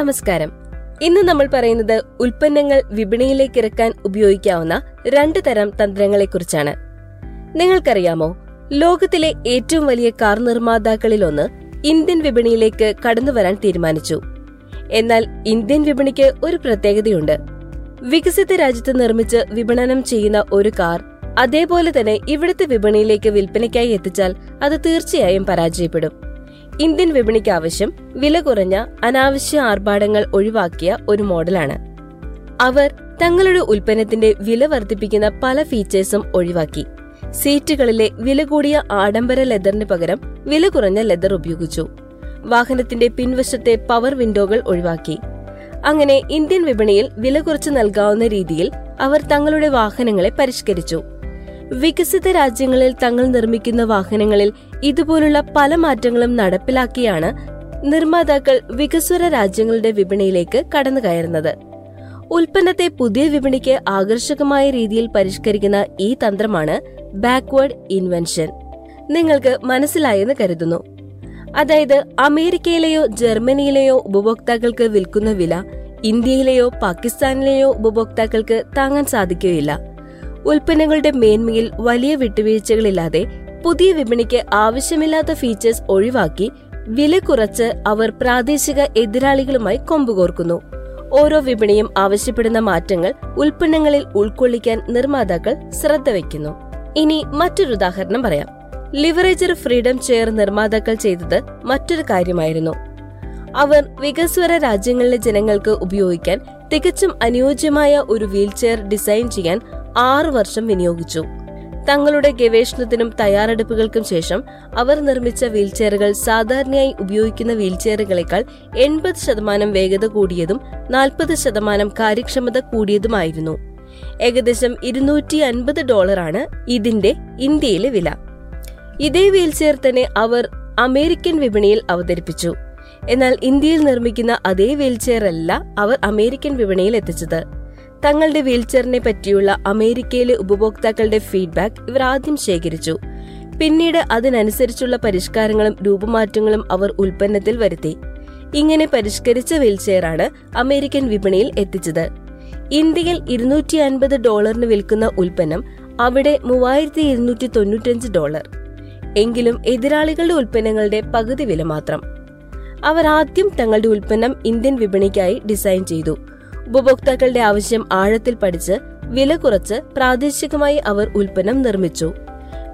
നമസ്കാരം. ഇന്ന് നമ്മൾ പറയുന്നത് ഉൽപ്പന്നങ്ങൾ വിപണിയിലേക്ക് ഇറക്കാൻ ഉപയോഗിക്കാവുന്ന രണ്ട് തരം തന്ത്രങ്ങളെക്കുറിച്ചാണ്. നിങ്ങൾക്കറിയാമോ ലോകത്തിലെ ഏറ്റവും വലിയ കാർ നിർമ്മാതാക്കളിലൊന്ന് ഇന്ത്യൻ വിപണിയിലേക്ക് കടന്നു വരാൻ തീരുമാനിച്ചു. എന്നാൽ ഇന്ത്യൻ വിപണിക്ക് ഒരു പ്രത്യേകതയുണ്ട്. വികസിത രാജ്യത്ത് നിർമ്മിച്ച് വിപണനം ചെയ്യുന്ന ഒരു കാർ അതേപോലെ തന്നെ ഇവിടുത്തെ വിപണിയിലേക്ക് വിൽപ്പനയ്ക്കായി എത്തിച്ചാൽ അത് തീർച്ചയായും പരാജയപ്പെടും. ഇന്ത്യൻ വിപണിക്ക് ആവശ്യം വില കുറഞ്ഞ അനാവശ്യ ആർഭാടങ്ങൾ ഒഴിവാക്കിയ ഒരു മോഡലാണ്. അവർ തങ്ങളുടെ ഉൽപ്പന്നത്തിന്റെ വില വർദ്ധിപ്പിക്കുന്ന പല ഫീച്ചേഴ്സും ഒഴിവാക്കി. സീറ്റുകളിലെ വില കൂടിയ ആഡംബര ലെതറിന് പകരം വില കുറഞ്ഞ ലെതർ ഉപയോഗിച്ചു. വാഹനത്തിന്റെ പിൻവശത്തെ പവർ വിൻഡോകൾ ഒഴിവാക്കി. അങ്ങനെ ഇന്ത്യൻ വിപണിയിൽ വില കുറച്ച് നൽകാവുന്ന രീതിയിൽ അവർ തങ്ങളുടെ വാഹനങ്ങളെ പരിഷ്കരിച്ചു. വികസിത രാജ്യങ്ങളിൽ തങ്ങൾ നിർമ്മിക്കുന്ന വാഹനങ്ങളിൽ ഇതുപോലുള്ള പല മാറ്റങ്ങളും നടപ്പിലാക്കിയാണ് നിർമ്മാതാക്കൾ വികസ്വര രാജ്യങ്ങളുടെ വിപണിയിലേക്ക് കടന്നു കയറുന്നത്. ഉൽപ്പന്നത്തെ പുതിയ വിപണിക്ക് ആകർഷകമായ രീതിയിൽ പരിഷ്കരിക്കുന്ന ഈ തന്ത്രമാണ് ബാക്ക്വേർഡ് ഇൻവെൻഷൻ നിങ്ങൾക്ക് മനസ്സിലായെന്ന് കരുതുന്നു. അതായത് അമേരിക്കയിലെയോ ജർമ്മനിയിലെയോ ഉപഭോക്താക്കൾക്ക് വിൽക്കുന്ന വില ഇന്ത്യയിലെയോ പാകിസ്ഥാനിലെയോ ഉപഭോക്താക്കൾക്ക് താങ്ങാൻ സാധിക്കുകയില്ല. ഉൽപ്പന്നങ്ങളുടെ മേന്മയിൽ വലിയ വിട്ടുവീഴ്ചകളില്ലാതെ പുതിയ വിപണിക്ക് ആവശ്യമില്ലാത്ത ഫീച്ചേഴ്സ് ഒഴിവാക്കി വില കുറച്ച് അവർ പ്രാദേശിക എതിരാളികളുമായി കൊമ്പുകോർക്കുന്നു ഓരോ വിപണിയും ആവശ്യപ്പെടുന്ന മാറ്റങ്ങൾ ഉൽപ്പന്നങ്ങളിൽ ഉൾക്കൊള്ളിക്കാൻ നിർമ്മാതാക്കൾ ശ്രദ്ധ വയ്ക്കുന്നു. ഇനി മറ്റൊരു ഉദാഹരണം പറയാം. ലിവറേജർ ഫ്രീഡം ചെയർ നിർമ്മാതാക്കൾ ചെയ്തത് മറ്റൊരു കാര്യമായിരുന്നു. അവർ വികസ്വര രാജ്യങ്ങളിലെ ജനങ്ങൾക്ക് ഉപയോഗിക്കാൻ തികച്ചും അനുയോജ്യമായ ഒരു വീൽചെയർ ഡിസൈൻ ചെയ്യാൻ ആറു വർഷം വിനിയോഗിച്ചു. തങ്ങളുടെ ഗവേഷണത്തിനും തയ്യാറെടുപ്പുകൾക്കും ശേഷം അവർ നിർമ്മിച്ച വീൽചെയറുകൾ സാധാരണയായി ഉപയോഗിക്കുന്ന വീൽചെയറുകളെക്കാൾ എൺപത് ശതമാനം വേഗത കൂടിയതും നാൽപ്പത് ശതമാനം കാര്യക്ഷമത കൂടിയതുമായിരുന്നു. ഏകദേശം ഇരുന്നൂറ്റി അൻപത് ഡോളറാണ് ഇതിന്റെ ഇന്ത്യയിലെ വില. ഇതേ വീൽചെയർ തന്നെ അവർ അമേരിക്കൻ വിപണിയിൽ അവതരിപ്പിച്ചു. എന്നാൽ ഇന്ത്യയിൽ നിർമ്മിക്കുന്ന അതേ വീൽചെയർ അല്ല അവർ അമേരിക്കൻ വിപണിയിൽ എത്തിച്ചത്. തങ്ങളുടെ വീൽചെയറിനെ പറ്റിയുള്ള അമേരിക്കയിലെ ഉപഭോക്താക്കളുടെ ഫീഡ്ബാക്ക് ഇവർ ആദ്യം ശേഖരിച്ചു. പിന്നീട് അതിനനുസരിച്ചുള്ള പരിഷ്കാരങ്ങളും രൂപമാറ്റങ്ങളും അവർ ഉൽപ്പന്നത്തിൽ വരുത്തി. ഇങ്ങനെ പരിഷ്കരിച്ച വീൽചെയറാണ് അമേരിക്കൻ വിപണിയിൽ എത്തിച്ചത്. ഇന്ത്യയിൽ ഇരുന്നൂറ്റി അൻപത് ഡോളറിന് വിൽക്കുന്ന ഉൽപ്പന്നം അവിടെ മൂവായിരത്തി ഇരുന്നൂറ്റി തൊണ്ണൂറ്റഞ്ച് ഡോളർ. എങ്കിലും എതിരാളികളുടെ ഉൽപ്പന്നങ്ങളുടെ പകുതി വില മാത്രം. അവർ ആദ്യം തങ്ങളുടെ ഉൽപ്പന്നം ഇന്ത്യൻ വിപണിക്കായി ഡിസൈൻ ചെയ്തു. ഉപഭോക്താക്കളുടെ ആവശ്യം ആഴത്തിൽ പഠിച്ച് വില കുറച്ച് പ്രാദേശികമായി അവർ ഉൽപ്പന്നം നിർമ്മിച്ചു.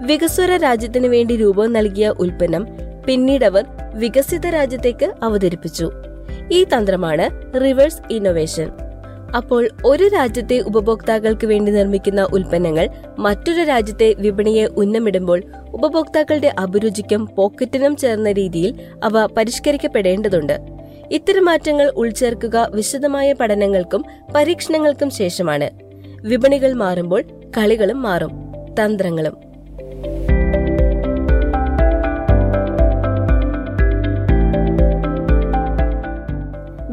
വികസ്വര രാജ്യത്തിന് വേണ്ടി രൂപം നൽകിയ ഉൽപ്പന്നം അവർ വികസിത രാജ്യത്തേക്ക് അവതരിപ്പിച്ചു. ഈ തന്ത്രമാണ് റിവേഴ്സ് ഇന്നോവേഷൻ. അപ്പോൾ ഒരു രാജ്യത്തെ ഉപഭോക്താക്കൾക്ക് വേണ്ടി നിർമ്മിക്കുന്ന ഉൽപ്പന്നങ്ങൾ മറ്റൊരു രാജ്യത്തെ വിപണിയെ ഉന്നമിടുമ്പോൾ ഉപഭോക്താക്കളുടെ അഭിരുചിക്കും പോക്കറ്റിനും ചേർന്ന രീതിയിൽ അവ പരിഷ്കരിക്കപ്പെടേണ്ടതുണ്ട്. ഇത്തരം മാറ്റങ്ങൾ ഉൾച്ചേർക്കുക വിശദമായ പഠനങ്ങൾക്കും പരീക്ഷണങ്ങൾക്കും ശേഷമാണ്. വിപണികൾ മാറുമ്പോൾ കളികളും മാറും. തന്ത്രങ്ങളും.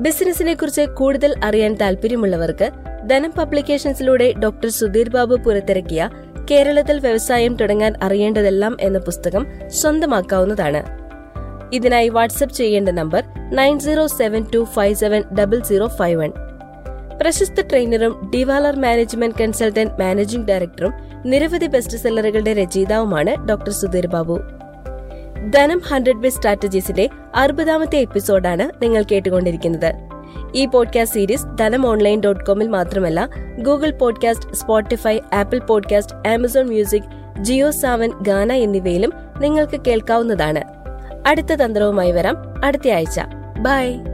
ബിസിനസിനെ കുറിച്ച് കൂടുതൽ അറിയാൻ താല്പര്യമുള്ളവർക്ക് ധനം പബ്ലിക്കേഷൻസിലൂടെ ഡോക്ടർ സുധീർ ബാബു പുറത്തിറക്കിയ കേരളത്തിൽ വ്യവസായം തുടങ്ങാൻ അറിയേണ്ടതെല്ലാം എന്ന പുസ്തകം സ്വന്തമാക്കാവുന്നതാണ്. ഇതിനായി വാട്സ്ആപ്പ് ചെയ്യേണ്ട number nine zero seven two five seven double zero five one. പ്രശസ്ത ട്രെയിനറും ഡിവാലർ മാനേജ്മെന്റ് കൺസൾട്ടന്റ് മാനേജിംഗ് ഡയറക്ടറും നിരവധി ബെസ്റ്റ് സെല്ലറുകളുടെ രചയിതാവുമാണ് doctor Sudheer Babu. Dhanam hundred best സ്ട്രാറ്റജീസിന്റെ അറുപതാമത്തെ എപ്പിസോഡാണ് നിങ്ങൾ കേട്ടുകൊണ്ടിരിക്കുന്നത്. ഈ podcast series Dhanam online dot കോമിൽ മാത്രമല്ല Google podcast Spotify Apple podcast Amazon music Jio Saavn Gaana എന്നിവയിലും നിങ്ങൾക്ക് കേൾക്കാവുന്നതാണ്. അടുത്ത തന്ത്രവുമായി വരാം. അടുത്ത ആഴ്ച. ബൈ.